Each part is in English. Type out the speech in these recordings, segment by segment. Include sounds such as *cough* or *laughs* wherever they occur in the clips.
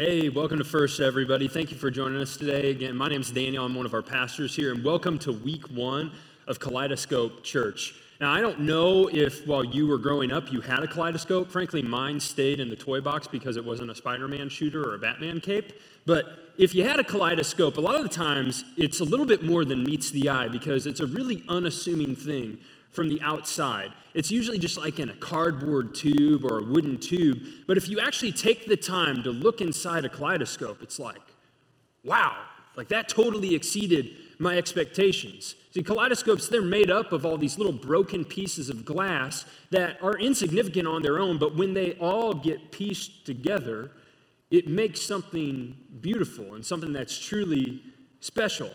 Hey, welcome to First, everybody. Thank you for joining us today. Again, my name is Daniel. I'm one of our pastors here, and welcome to week one of Kaleidoscope Church. Now, I don't know if while you were growing up you had a kaleidoscope. Frankly, mine stayed in the toy box because it wasn't a Spider Man shooter or a Batman cape. But if you had a kaleidoscope, a lot of the times it's a little bit more than meets the eye because it's a really unassuming thing from the outside. It's usually just like in a cardboard tube or a wooden tube. But if you actually take the time to look inside a kaleidoscope, it's like, wow, like that totally exceeded my expectations. See, kaleidoscopes, they're made up of all these little broken pieces of glass that are insignificant on their own, but when they all get pieced together, it makes something beautiful and something that's truly special.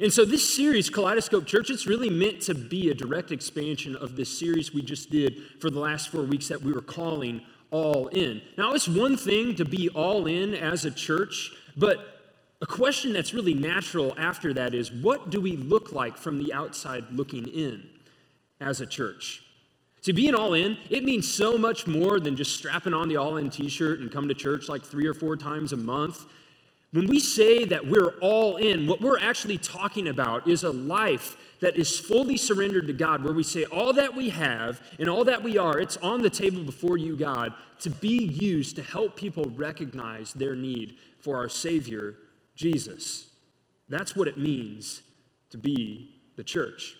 And so, this series, Kaleidoscope Church, it's really meant to be a direct expansion of this series we just did for the last four weeks that we were calling All In. Now, it's one thing to be all in as a church, but a question that's really natural after that is what do we look like from the outside looking in as a church? See, being all in, it means so much more than just strapping on the all in t shirt and come to church like three or four times a month. When we say that we're all in, what we're actually talking about is a life that is fully surrendered to God, where we say all that we have and all that we are, it's on the table before you, God, to be used to help people recognize their need for our Savior, Jesus. That's what it means to be the church.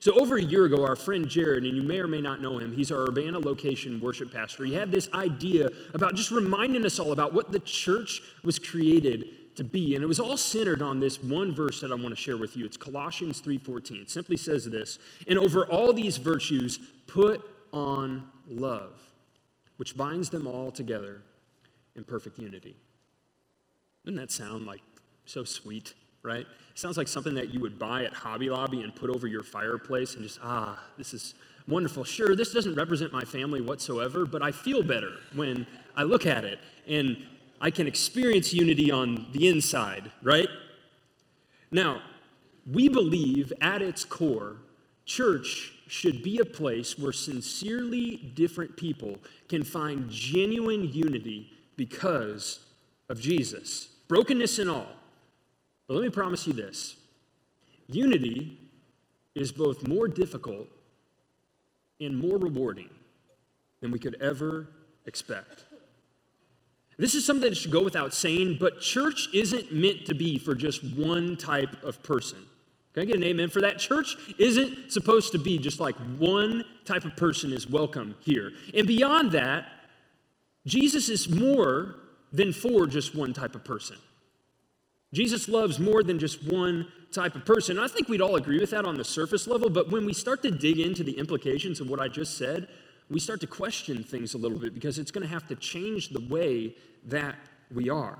So, over a year ago, our friend Jared, and you may or may not know him, he's our Urbana location worship pastor. He had this idea about just reminding us all about what the church was created to be. And it was all centered on this one verse that I want to share with you. It's Colossians 3:14. It simply says this, and over all these virtues, put on love, which binds them all together in perfect unity. Doesn't that sound like so sweet? Right? It sounds like something that you would buy at Hobby Lobby and put over your fireplace and just, ah, this is wonderful. Sure, this doesn't represent my family whatsoever, but I feel better when I look at it and I can experience unity on the inside, right? Now, we believe at its core, church should be a place where sincerely different people can find genuine unity because of Jesus. Brokenness and all. But let me promise you this unity is both more difficult and more rewarding than we could ever expect. This is something that should go without saying, but church isn't meant to be for just one type of person. Can I get an amen for that? Church isn't supposed to be just like one type of person is welcome here. And beyond that, Jesus is more than for just one type of person. Jesus loves more than just one type of person. And I think we'd all agree with that on the surface level, but when we start to dig into the implications of what I just said, we start to question things a little bit because it's going to have to change the way that we are.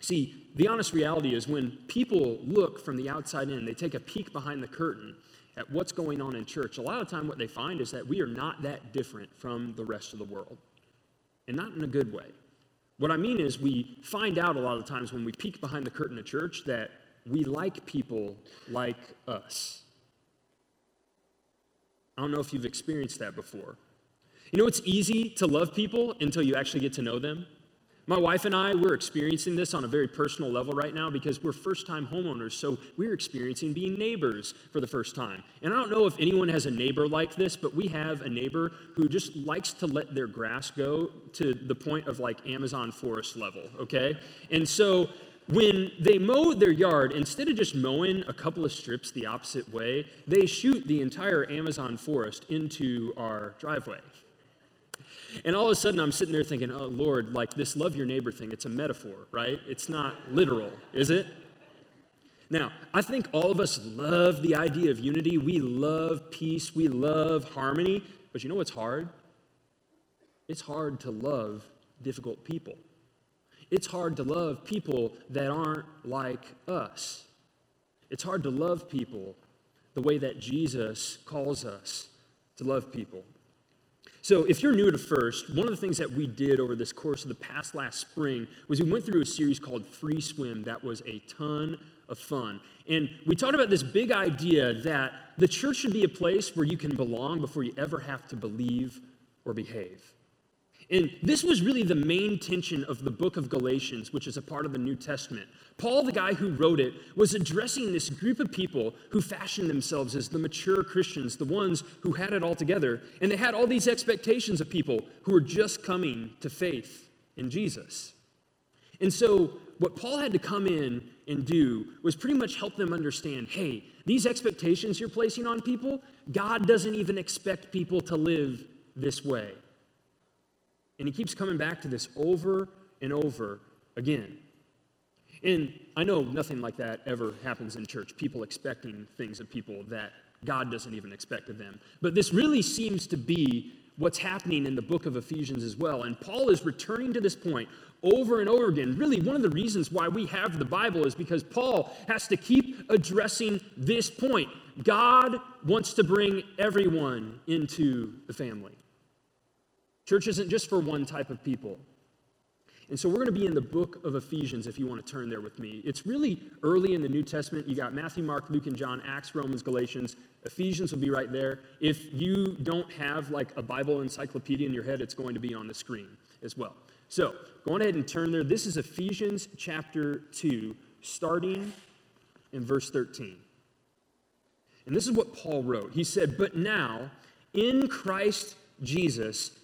See, the honest reality is when people look from the outside in, they take a peek behind the curtain at what's going on in church. A lot of time, what they find is that we are not that different from the rest of the world, and not in a good way. What I mean is, we find out a lot of times when we peek behind the curtain of church that we like people like us. I don't know if you've experienced that before. You know, it's easy to love people until you actually get to know them. My wife and I, we're experiencing this on a very personal level right now because we're first time homeowners. So we're experiencing being neighbors for the first time. And I don't know if anyone has a neighbor like this, but we have a neighbor who just likes to let their grass go to the point of like Amazon forest level, okay? And so when they mow their yard, instead of just mowing a couple of strips the opposite way, they shoot the entire Amazon forest into our driveway. And all of a sudden, I'm sitting there thinking, oh, Lord, like this love your neighbor thing, it's a metaphor, right? It's not literal, is it? Now, I think all of us love the idea of unity. We love peace. We love harmony. But you know what's hard? It's hard to love difficult people. It's hard to love people that aren't like us. It's hard to love people the way that Jesus calls us to love people. So, if you're new to First, one of the things that we did over this course of the past last spring was we went through a series called Free Swim that was a ton of fun. And we talked about this big idea that the church should be a place where you can belong before you ever have to believe or behave. And this was really the main tension of the book of Galatians, which is a part of the New Testament. Paul, the guy who wrote it, was addressing this group of people who fashioned themselves as the mature Christians, the ones who had it all together. And they had all these expectations of people who were just coming to faith in Jesus. And so, what Paul had to come in and do was pretty much help them understand hey, these expectations you're placing on people, God doesn't even expect people to live this way. And he keeps coming back to this over and over again. And I know nothing like that ever happens in church, people expecting things of people that God doesn't even expect of them. But this really seems to be what's happening in the book of Ephesians as well. And Paul is returning to this point over and over again. Really, one of the reasons why we have the Bible is because Paul has to keep addressing this point. God wants to bring everyone into the family. Church isn't just for one type of people. And so we're going to be in the book of Ephesians if you want to turn there with me. It's really early in the New Testament. You got Matthew, Mark, Luke, and John, Acts, Romans, Galatians. Ephesians will be right there. If you don't have like a Bible encyclopedia in your head, it's going to be on the screen as well. So go ahead and turn there. This is Ephesians chapter 2, starting in verse 13. And this is what Paul wrote. He said, But now, in Christ Jesus,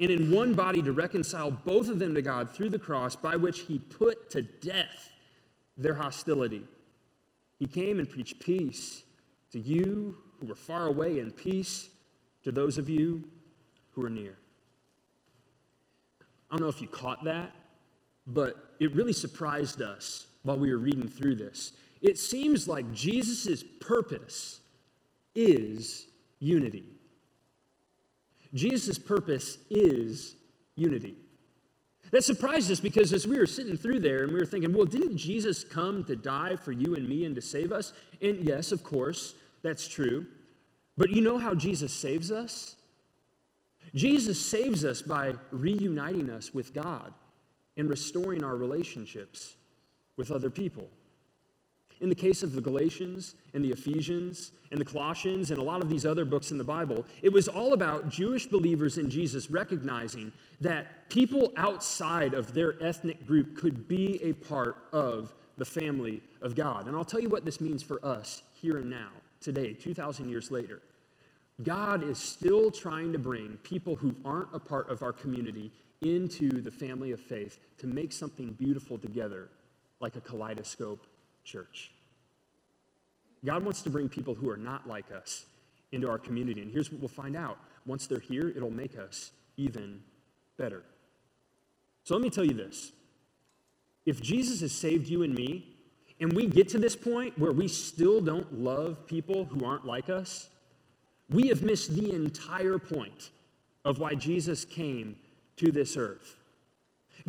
and in one body to reconcile both of them to God through the cross, by which he put to death their hostility. He came and preached peace to you who were far away, and peace to those of you who are near. I don't know if you caught that, but it really surprised us while we were reading through this. It seems like Jesus' purpose is unity. Jesus' purpose is unity. That surprised us because as we were sitting through there and we were thinking, well, didn't Jesus come to die for you and me and to save us? And yes, of course, that's true. But you know how Jesus saves us? Jesus saves us by reuniting us with God and restoring our relationships with other people. In the case of the Galatians and the Ephesians and the Colossians and a lot of these other books in the Bible, it was all about Jewish believers in Jesus recognizing that people outside of their ethnic group could be a part of the family of God. And I'll tell you what this means for us here and now, today, 2,000 years later. God is still trying to bring people who aren't a part of our community into the family of faith to make something beautiful together, like a kaleidoscope church. God wants to bring people who are not like us into our community. And here's what we'll find out once they're here, it'll make us even better. So let me tell you this if Jesus has saved you and me, and we get to this point where we still don't love people who aren't like us, we have missed the entire point of why Jesus came to this earth.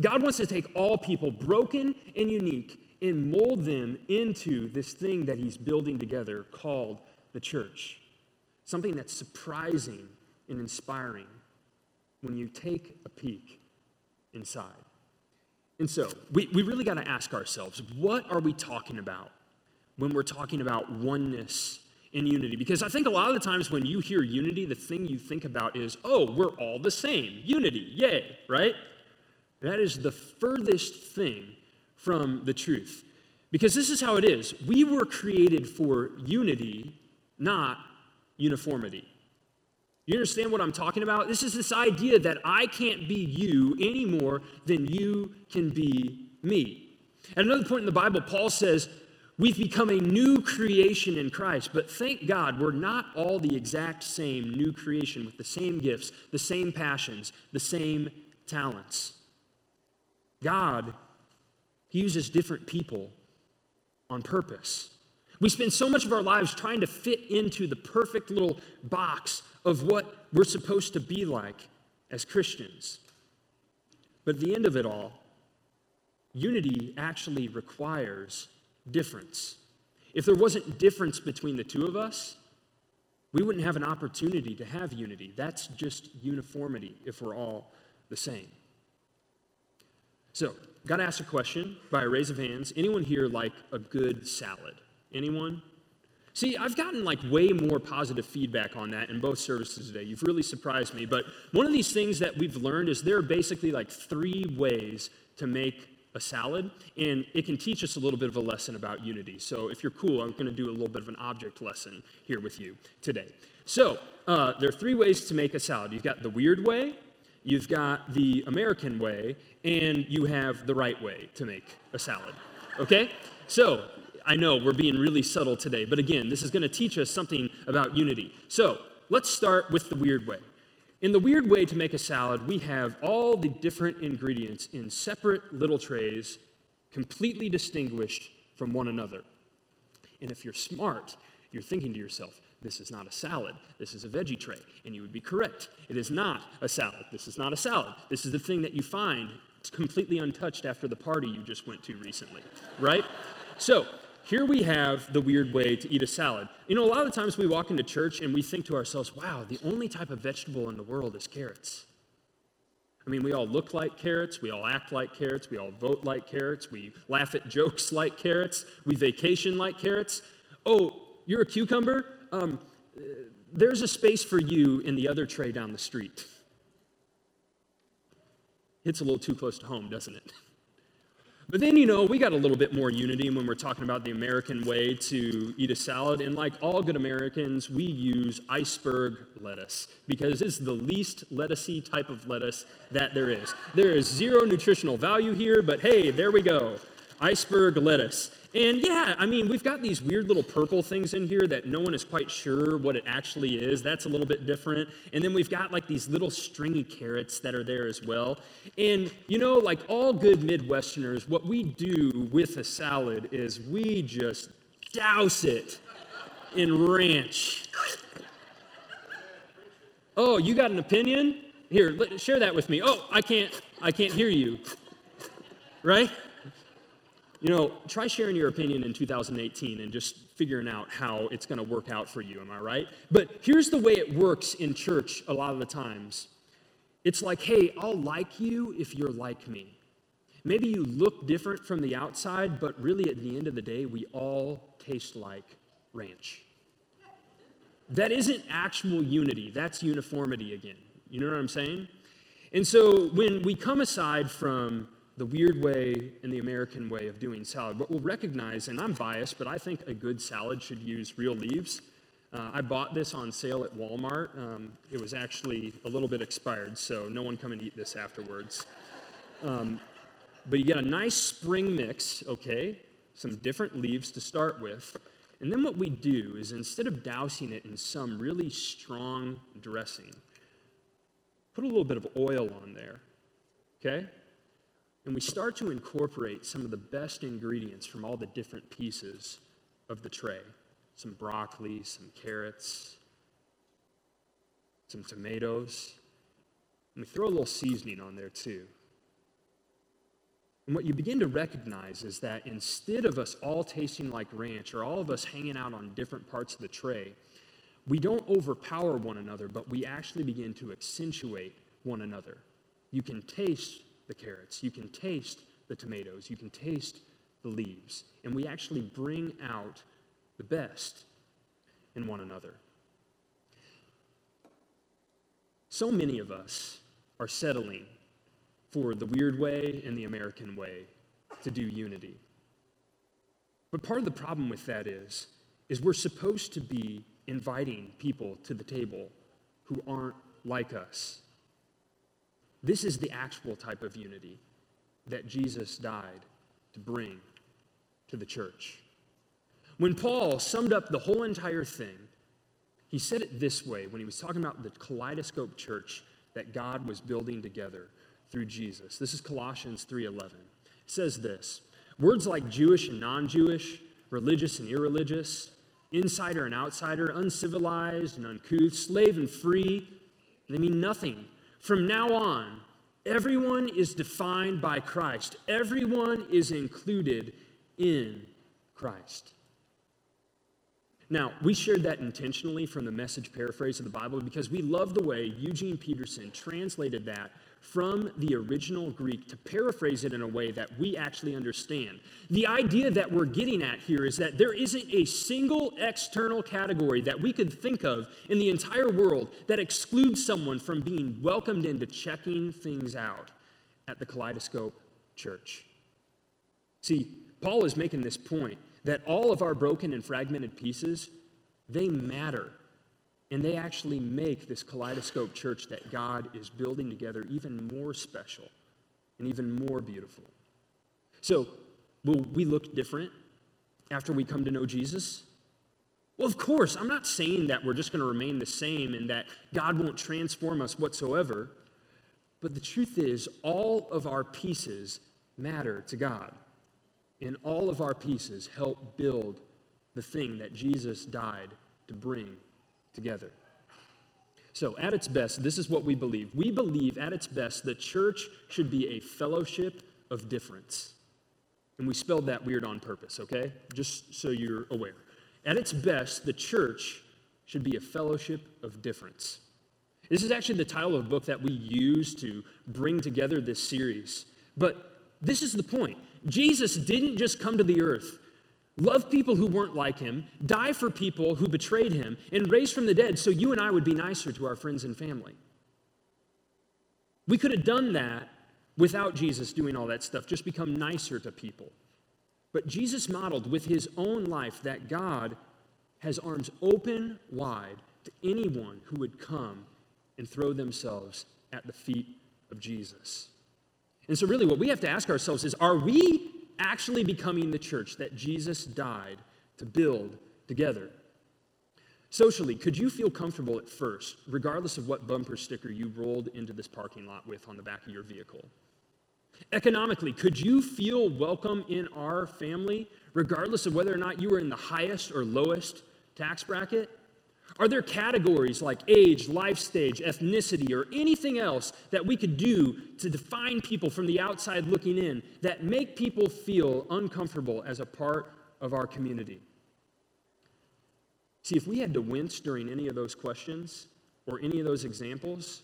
God wants to take all people, broken and unique, and mold them into this thing that he's building together called the church. Something that's surprising and inspiring when you take a peek inside. And so, we, we really got to ask ourselves what are we talking about when we're talking about oneness and unity? Because I think a lot of the times when you hear unity, the thing you think about is, oh, we're all the same. Unity, yay, right? That is the furthest thing from the truth. Because this is how it is we were created for unity, not uniformity. You understand what I'm talking about? This is this idea that I can't be you any more than you can be me. At another point in the Bible, Paul says, We've become a new creation in Christ, but thank God we're not all the exact same new creation with the same gifts, the same passions, the same talents. God he uses different people on purpose. We spend so much of our lives trying to fit into the perfect little box of what we're supposed to be like as Christians. But at the end of it all, unity actually requires difference. If there wasn't difference between the two of us, we wouldn't have an opportunity to have unity. That's just uniformity if we're all the same. So, got to ask a question by a raise of hands. Anyone here like a good salad? Anyone? See, I've gotten like way more positive feedback on that in both services today. You've really surprised me. But one of these things that we've learned is there are basically like three ways to make a salad, and it can teach us a little bit of a lesson about unity. So if you're cool, I'm going to do a little bit of an object lesson here with you today. So uh, there are three ways to make a salad. You've got the weird way, you've got the American way, and you have the right way to make a salad. Okay? So I know we're being really subtle today, but again, this is going to teach us something about unity. So let's start with the weird way. In the weird way to make a salad, we have all the different ingredients in separate little trays, completely distinguished from one another. And if you're smart, you're thinking to yourself, this is not a salad. This is a veggie tray. And you would be correct. It is not a salad. This is not a salad. This is the thing that you find completely untouched after the party you just went to recently, right? So, here we have the weird way to eat a salad. You know, a lot of times we walk into church and we think to ourselves, wow, the only type of vegetable in the world is carrots. I mean, we all look like carrots, we all act like carrots, we all vote like carrots, we laugh at jokes *laughs* like carrots, we vacation like carrots. Oh, you're a cucumber? Um, there's a space for you in the other tray down the street. It's a little too close to home, doesn't it? But then, you know, we got a little bit more unity when we're talking about the American way to eat a salad. And like all good Americans, we use iceberg lettuce because it's the least lettucey type of lettuce that there is. There is zero nutritional value here, but hey, there we go. Iceberg lettuce. And yeah, I mean, we've got these weird little purple things in here that no one is quite sure what it actually is. That's a little bit different. And then we've got like these little stringy carrots that are there as well. And you know, like all good Midwesterners, what we do with a salad is we just douse it in ranch. Oh, you got an opinion? Here, share that with me. Oh, I can't I can't hear you. Right? You know, try sharing your opinion in 2018 and just figuring out how it's going to work out for you, am I right? But here's the way it works in church a lot of the times it's like, hey, I'll like you if you're like me. Maybe you look different from the outside, but really at the end of the day, we all taste like ranch. That isn't actual unity, that's uniformity again. You know what I'm saying? And so when we come aside from the weird way and the American way of doing salad. But we'll recognize, and I'm biased, but I think a good salad should use real leaves. Uh, I bought this on sale at Walmart. Um, it was actually a little bit expired, so no one come and eat this afterwards. Um, but you get a nice spring mix, okay? Some different leaves to start with. And then what we do is instead of dousing it in some really strong dressing, put a little bit of oil on there, okay? And we start to incorporate some of the best ingredients from all the different pieces of the tray some broccoli, some carrots, some tomatoes. And we throw a little seasoning on there too. And what you begin to recognize is that instead of us all tasting like ranch or all of us hanging out on different parts of the tray, we don't overpower one another, but we actually begin to accentuate one another. You can taste the carrots, you can taste the tomatoes, you can taste the leaves. And we actually bring out the best in one another. So many of us are settling for the weird way and the American way to do unity. But part of the problem with that is, is we're supposed to be inviting people to the table who aren't like us. This is the actual type of unity that Jesus died to bring to the church. When Paul summed up the whole entire thing, he said it this way when he was talking about the kaleidoscope church that God was building together through Jesus. This is Colossians 3:11. It says this: Words like Jewish and non-Jewish, religious and irreligious, insider and outsider, uncivilized and uncouth, slave and free, they mean nothing from now on, Everyone is defined by Christ, everyone is included in Christ. Now, we shared that intentionally from the message paraphrase of the Bible because we love the way Eugene Peterson translated that from the original Greek to paraphrase it in a way that we actually understand. The idea that we're getting at here is that there isn't a single external category that we could think of in the entire world that excludes someone from being welcomed into checking things out at the Kaleidoscope Church. See, Paul is making this point that all of our broken and fragmented pieces, they matter. And they actually make this kaleidoscope church that God is building together even more special and even more beautiful. So, will we look different after we come to know Jesus? Well, of course, I'm not saying that we're just going to remain the same and that God won't transform us whatsoever. But the truth is, all of our pieces matter to God and all of our pieces help build the thing that Jesus died to bring together. So, at its best, this is what we believe. We believe, at its best, the church should be a fellowship of difference. And we spelled that weird on purpose, okay? Just so you're aware. At its best, the church should be a fellowship of difference. This is actually the title of a book that we use to bring together this series. But this is the point. Jesus didn't just come to the earth, love people who weren't like him, die for people who betrayed him, and raise from the dead so you and I would be nicer to our friends and family. We could have done that without Jesus doing all that stuff, just become nicer to people. But Jesus modeled with his own life that God has arms open wide to anyone who would come and throw themselves at the feet of Jesus. And so, really, what we have to ask ourselves is are we actually becoming the church that Jesus died to build together? Socially, could you feel comfortable at first, regardless of what bumper sticker you rolled into this parking lot with on the back of your vehicle? Economically, could you feel welcome in our family, regardless of whether or not you were in the highest or lowest tax bracket? Are there categories like age, life stage, ethnicity, or anything else that we could do to define people from the outside looking in that make people feel uncomfortable as a part of our community? See, if we had to wince during any of those questions or any of those examples,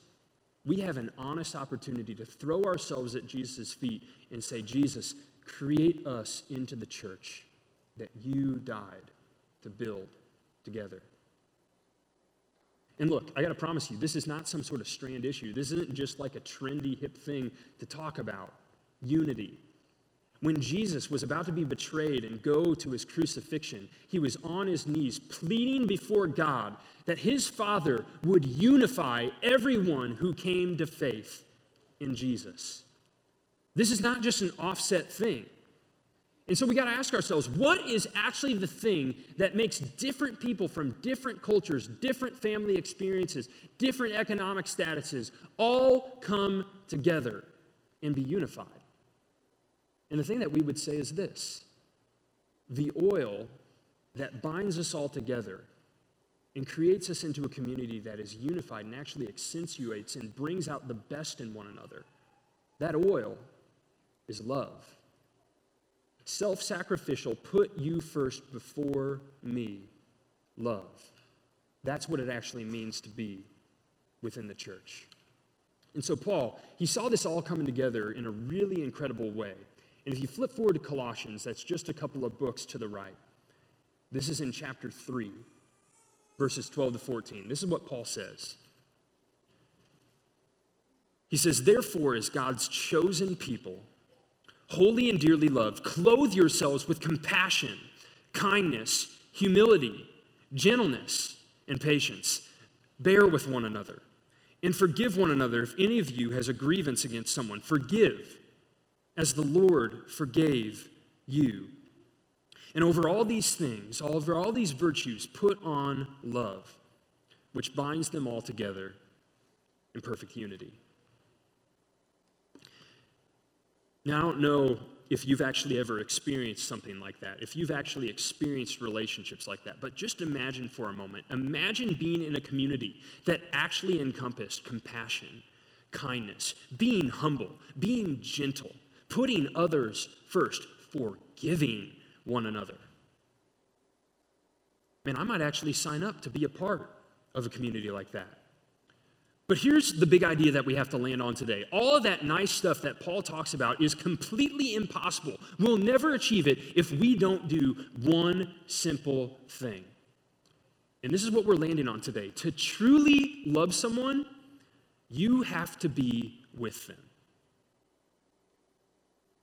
we have an honest opportunity to throw ourselves at Jesus' feet and say, Jesus, create us into the church that you died to build together. And look, I got to promise you, this is not some sort of strand issue. This isn't just like a trendy, hip thing to talk about. Unity. When Jesus was about to be betrayed and go to his crucifixion, he was on his knees pleading before God that his Father would unify everyone who came to faith in Jesus. This is not just an offset thing. And so we got to ask ourselves what is actually the thing that makes different people from different cultures, different family experiences, different economic statuses all come together and be unified? And the thing that we would say is this the oil that binds us all together and creates us into a community that is unified and actually accentuates and brings out the best in one another, that oil is love self sacrificial, put you first before me love. That's what it actually means to be within the church. And so, Paul, he saw this all coming together in a really incredible way. And if you flip forward to Colossians, that's just a couple of books to the right. This is in chapter 3, verses 12 to 14. This is what Paul says. He says, Therefore, as God's chosen people, holy and dearly loved, clothe yourselves with compassion, kindness, humility, gentleness, and patience. Bear with one another and forgive one another if any of you has a grievance against someone. Forgive as the Lord forgave you. And over all these things, over all these virtues, put on love, which binds them all together in perfect unity. Now, I don't know if you've actually ever experienced something like that, if you've actually experienced relationships like that, but just imagine for a moment. Imagine being in a community that actually encompassed compassion, kindness, being humble, being gentle, putting others first, forgiving one another. Man, I might actually sign up to be a part of a community like that. But here's the big idea that we have to land on today. All of that nice stuff that Paul talks about is completely impossible. We'll never achieve it if we don't do one simple thing. And this is what we're landing on today. To truly love someone, you have to be with them.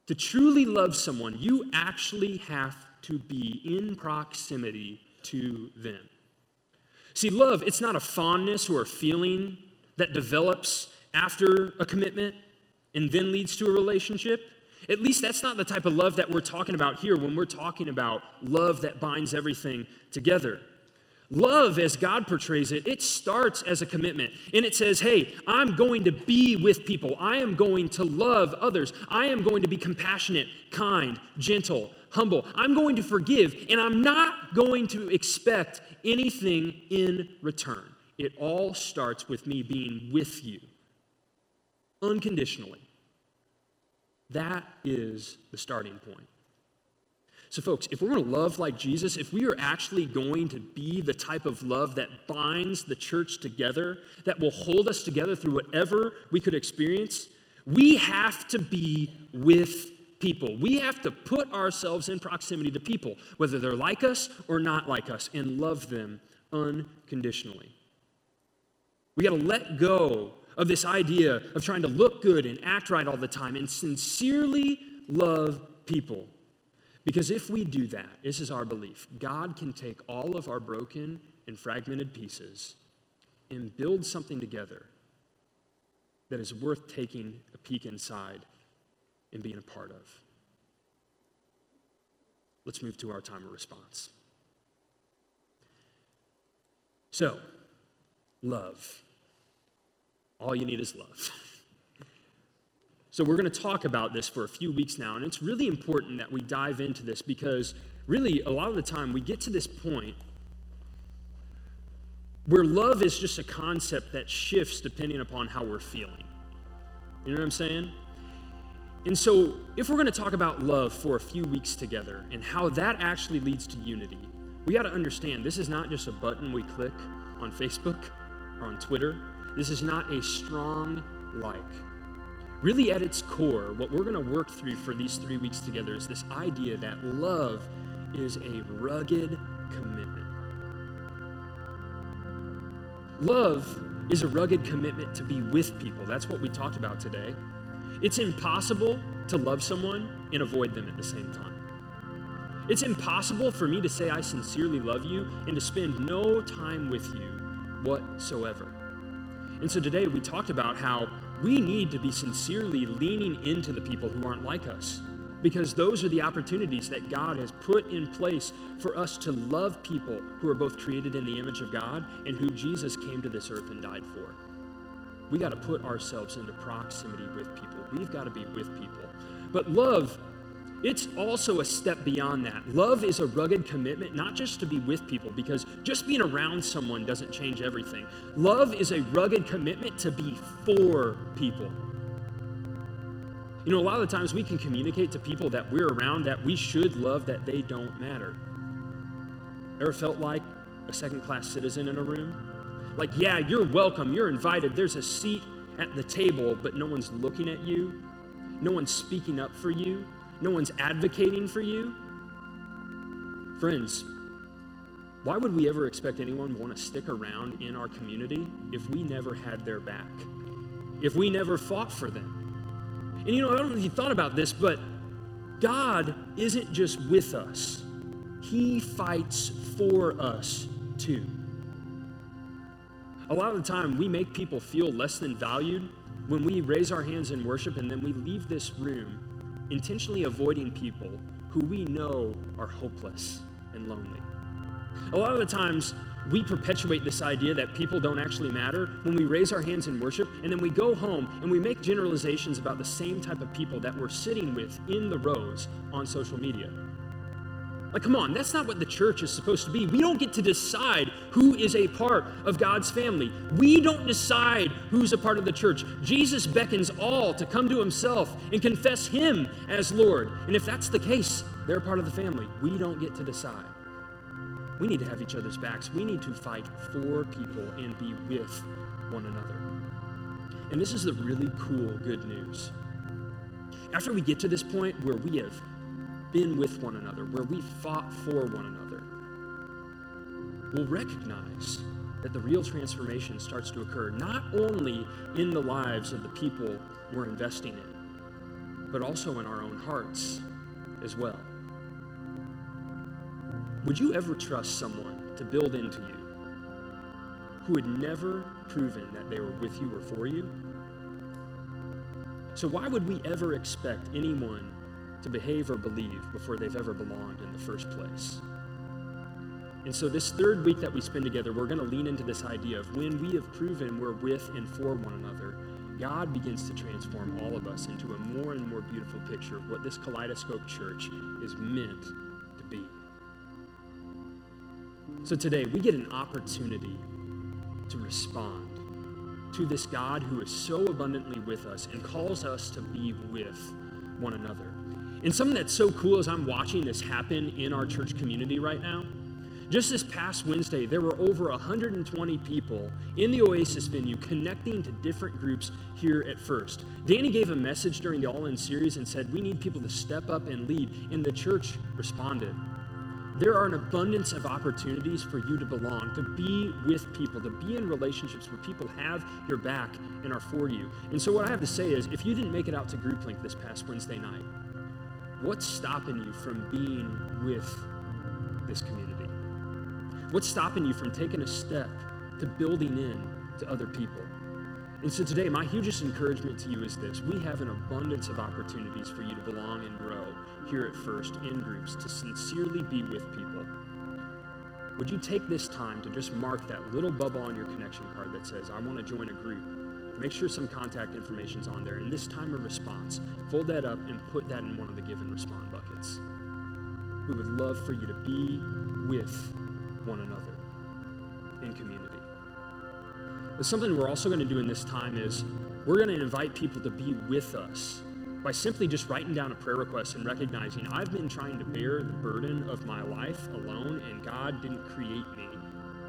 To truly love someone, you actually have to be in proximity to them. See, love, it's not a fondness or a feeling that develops after a commitment and then leads to a relationship. At least that's not the type of love that we're talking about here when we're talking about love that binds everything together. Love, as God portrays it, it starts as a commitment. And it says, hey, I'm going to be with people. I am going to love others. I am going to be compassionate, kind, gentle, humble. I'm going to forgive. And I'm not going to expect anything in return. It all starts with me being with you unconditionally. That is the starting point. So, folks, if we're going to love like Jesus, if we are actually going to be the type of love that binds the church together, that will hold us together through whatever we could experience, we have to be with people. We have to put ourselves in proximity to people, whether they're like us or not like us, and love them unconditionally. We got to let go of this idea of trying to look good and act right all the time and sincerely love people. Because if we do that, this is our belief, God can take all of our broken and fragmented pieces and build something together that is worth taking a peek inside and being a part of. Let's move to our time of response. So, love. All you need is love. *laughs* so, we're going to talk about this for a few weeks now, and it's really important that we dive into this because, really, a lot of the time we get to this point where love is just a concept that shifts depending upon how we're feeling. You know what I'm saying? And so, if we're going to talk about love for a few weeks together and how that actually leads to unity, we got to understand this is not just a button we click on Facebook on Twitter. This is not a strong like. Really, at its core, what we're going to work through for these three weeks together is this idea that love is a rugged commitment. Love is a rugged commitment to be with people. That's what we talked about today. It's impossible to love someone and avoid them at the same time. It's impossible for me to say I sincerely love you and to spend no time with you whatsoever. And so today we talked about how we need to be sincerely leaning into the people who aren't like us because those are the opportunities that God has put in place for us to love people who are both created in the image of God and who Jesus came to this earth and died for. We got to put ourselves into proximity with people. We've got to be with people. But love it's also a step beyond that. Love is a rugged commitment, not just to be with people, because just being around someone doesn't change everything. Love is a rugged commitment to be for people. You know, a lot of the times we can communicate to people that we're around that we should love that they don't matter. Ever felt like a second class citizen in a room? Like, yeah, you're welcome, you're invited, there's a seat at the table, but no one's looking at you, no one's speaking up for you no one's advocating for you. Friends, why would we ever expect anyone want to stick around in our community if we never had their back? If we never fought for them? And you know, I don't know if you thought about this, but God isn't just with us, He fights for us too. A lot of the time, we make people feel less than valued when we raise our hands in worship and then we leave this room intentionally avoiding people who we know are hopeless and lonely. A lot of the times, we perpetuate this idea that people don't actually matter when we raise our hands in worship and then we go home and we make generalizations about the same type of people that we're sitting with in the rows on social media. Like, come on, that's not what the church is supposed to be. We don't get to decide who is a part of God's family. We don't decide who's a part of the church. Jesus beckons all to come to himself and confess him as Lord. And if that's the case, they're part of the family. We don't get to decide. We need to have each other's backs. We need to fight for people and be with one another. And this is the really cool good news. After we get to this point where we have been with one another, where we fought for one another, we'll recognize that the real transformation starts to occur not only in the lives of the people we're investing in, but also in our own hearts as well. Would you ever trust someone to build into you who had never proven that they were with you or for you? So, why would we ever expect anyone to behave or believe before they've ever belonged in the first place? And so, this third week that we spend together, we're going to lean into this idea of when we have proven we're with and for one another, God begins to transform all of us into a more and more beautiful picture of what this kaleidoscope church is meant to be. So, today, we get an opportunity to respond to this God who is so abundantly with us and calls us to be with one another. And something that's so cool is I'm watching this happen in our church community right now. Just this past Wednesday, there were over 120 people in the Oasis venue connecting to different groups here at First. Danny gave a message during the All In series and said, We need people to step up and lead. And the church responded. There are an abundance of opportunities for you to belong, to be with people, to be in relationships where people have your back and are for you. And so, what I have to say is if you didn't make it out to Group Link this past Wednesday night, what's stopping you from being with this community? What's stopping you from taking a step to building in to other people? And so today, my hugest encouragement to you is this we have an abundance of opportunities for you to belong and grow here at First in groups, to sincerely be with people. Would you take this time to just mark that little bubble on your connection card that says, I want to join a group? Make sure some contact information is on there. And this time of response, fold that up and put that in one of the give and respond buckets. We would love for you to be with one another in community. But something we're also going to do in this time is we're going to invite people to be with us by simply just writing down a prayer request and recognizing I've been trying to bear the burden of my life alone, and God didn't create me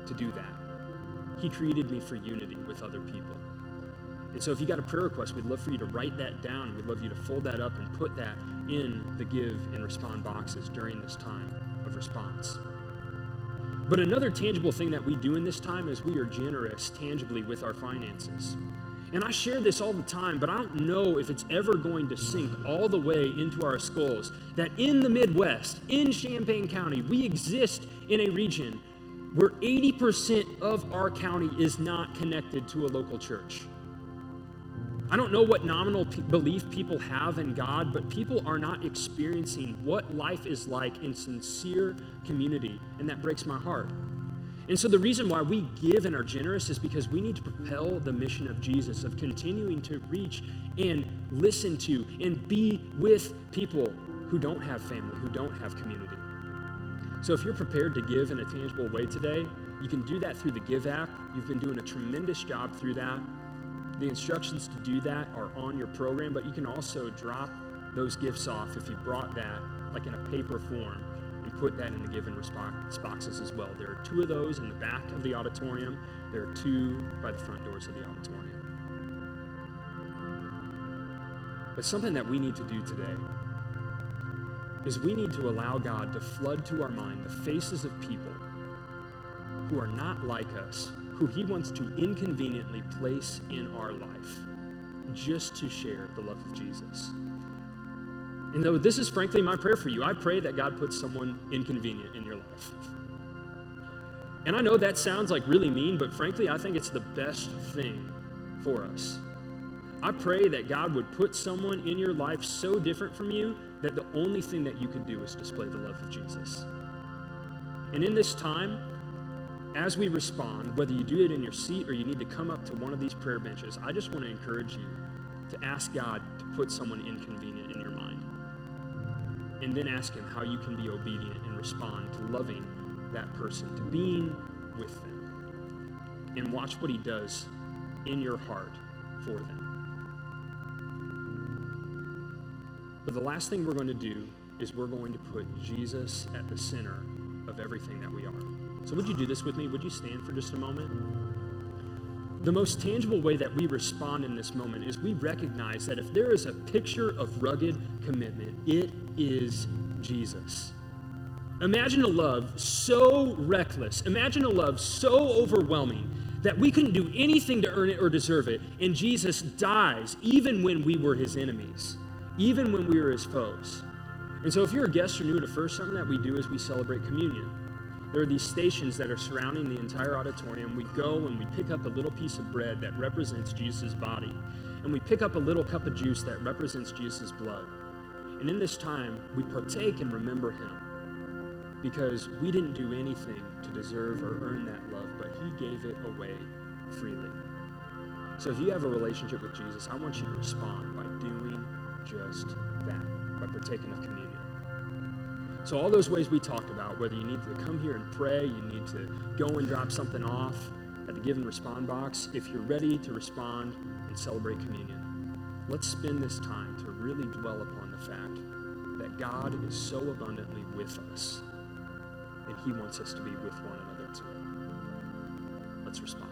to do that. He created me for unity with other people. And so, if you got a prayer request, we'd love for you to write that down. We'd love you to fold that up and put that in the give and respond boxes during this time of response. But another tangible thing that we do in this time is we are generous tangibly with our finances. And I share this all the time, but I don't know if it's ever going to sink all the way into our skulls that in the Midwest, in Champaign County, we exist in a region where 80% of our county is not connected to a local church. I don't know what nominal p- belief people have in God, but people are not experiencing what life is like in sincere community, and that breaks my heart. And so, the reason why we give and are generous is because we need to propel the mission of Jesus, of continuing to reach and listen to and be with people who don't have family, who don't have community. So, if you're prepared to give in a tangible way today, you can do that through the Give app. You've been doing a tremendous job through that. The instructions to do that are on your program, but you can also drop those gifts off if you brought that, like in a paper form and put that in the given response boxes as well. There are two of those in the back of the auditorium. There are two by the front doors of the auditorium. But something that we need to do today is we need to allow God to flood to our mind the faces of people who are not like us, who He wants to inconveniently place in our life just to share the love of Jesus. And though this is frankly my prayer for you, I pray that God puts someone inconvenient in your life. And I know that sounds like really mean, but frankly, I think it's the best thing for us. I pray that God would put someone in your life so different from you that the only thing that you could do is display the love of Jesus. And in this time, as we respond, whether you do it in your seat or you need to come up to one of these prayer benches, I just want to encourage you to ask God to put someone inconvenient in your mind. and then ask Him how you can be obedient and respond to loving that person, to being with them, and watch what He does in your heart for them. But the last thing we're going to do is we're going to put Jesus at the center of everything that we are. So, would you do this with me? Would you stand for just a moment? The most tangible way that we respond in this moment is we recognize that if there is a picture of rugged commitment, it is Jesus. Imagine a love so reckless, imagine a love so overwhelming that we couldn't do anything to earn it or deserve it, and Jesus dies even when we were his enemies, even when we were his foes. And so, if you're a guest or new to First, something that we do is we celebrate communion. There are these stations that are surrounding the entire auditorium. We go and we pick up a little piece of bread that represents Jesus' body, and we pick up a little cup of juice that represents Jesus' blood. And in this time, we partake and remember him because we didn't do anything to deserve or earn that love, but he gave it away freely. So if you have a relationship with Jesus, I want you to respond by doing just that, by partaking of communion. So, all those ways we talked about, whether you need to come here and pray, you need to go and drop something off at the give and respond box, if you're ready to respond and celebrate communion, let's spend this time to really dwell upon the fact that God is so abundantly with us, and He wants us to be with one another too. Let's respond.